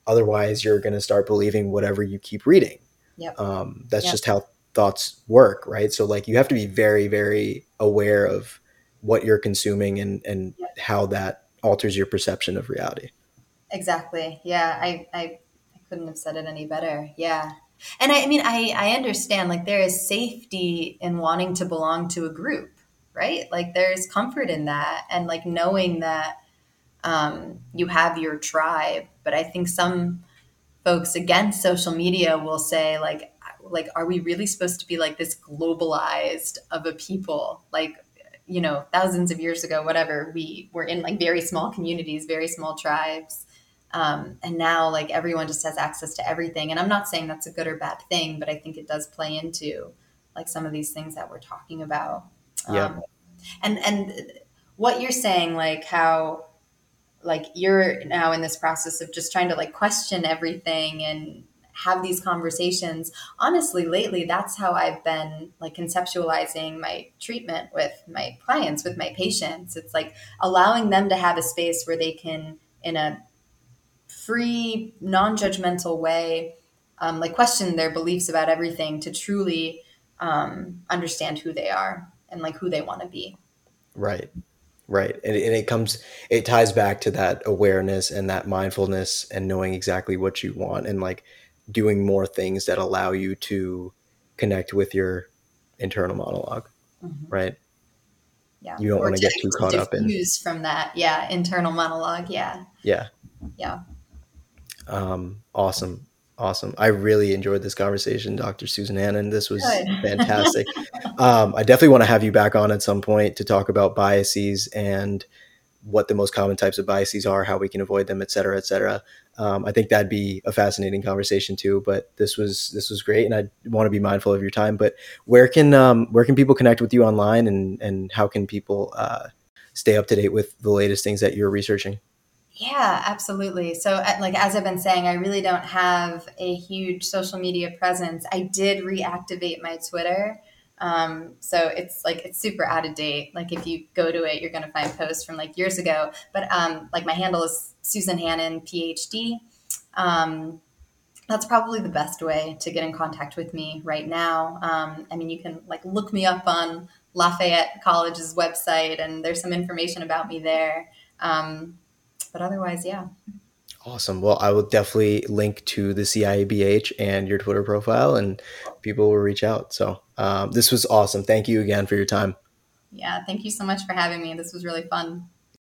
otherwise you're going to start believing whatever you keep reading. Yep. Um, that's yep. just how thoughts work. Right. So like you have to be very, very aware of what you're consuming and, and yep. how that alters your perception of reality. Exactly. Yeah. I, I, I couldn't have said it any better. Yeah. And I, I mean, I, I understand like there is safety in wanting to belong to a group, right? Like there's comfort in that. And like knowing that, um, you have your tribe. But I think some folks against social media will say like like are we really supposed to be like this globalized of a people like you know thousands of years ago whatever we were in like very small communities very small tribes um, and now like everyone just has access to everything. And i'm not saying that's a good or bad thing but i think it does play into like some of these things that we're talking about. Yeah. Um, and and what you're saying like how like you're now in this process of just trying to like question everything and have these conversations. Honestly lately that's how i've been like conceptualizing my treatment with my clients with my patients. It's like allowing them to have a space where they can in a free non-judgmental way um, like question their beliefs about everything to truly um, understand who they are and like who they want to be. Right. Right. And, and it comes it ties back to that awareness and that mindfulness and knowing exactly what you want and like doing more things that allow you to connect with your internal monolog mm-hmm. right? Yeah. You don't want to get too caught up in from that yeah internal monologue yeah. Yeah. Yeah um awesome Awesome. I really enjoyed this conversation, Dr. Susan Hannan. This was fantastic. um, I definitely want to have you back on at some point to talk about biases and what the most common types of biases are, how we can avoid them, et cetera, et cetera. Um, I think that'd be a fascinating conversation too. But this was this was great, and I want to be mindful of your time. But where can um, where can people connect with you online, and and how can people uh, stay up to date with the latest things that you're researching? Yeah, absolutely. So, like as I've been saying, I really don't have a huge social media presence. I did reactivate my Twitter. Um, so it's like it's super out of date. Like if you go to it, you're to find posts from like years ago. But um, like my handle is Susan Hannan PhD. Um, that's probably the best way to get in contact with me right now. Um, I mean, you can like look me up on Lafayette College's website, and there's some information about me there. Um, but otherwise, yeah. Awesome. Well, I will definitely link to the CIABH and your Twitter profile, and people will reach out. So um, this was awesome. Thank you again for your time. Yeah, thank you so much for having me. This was really fun.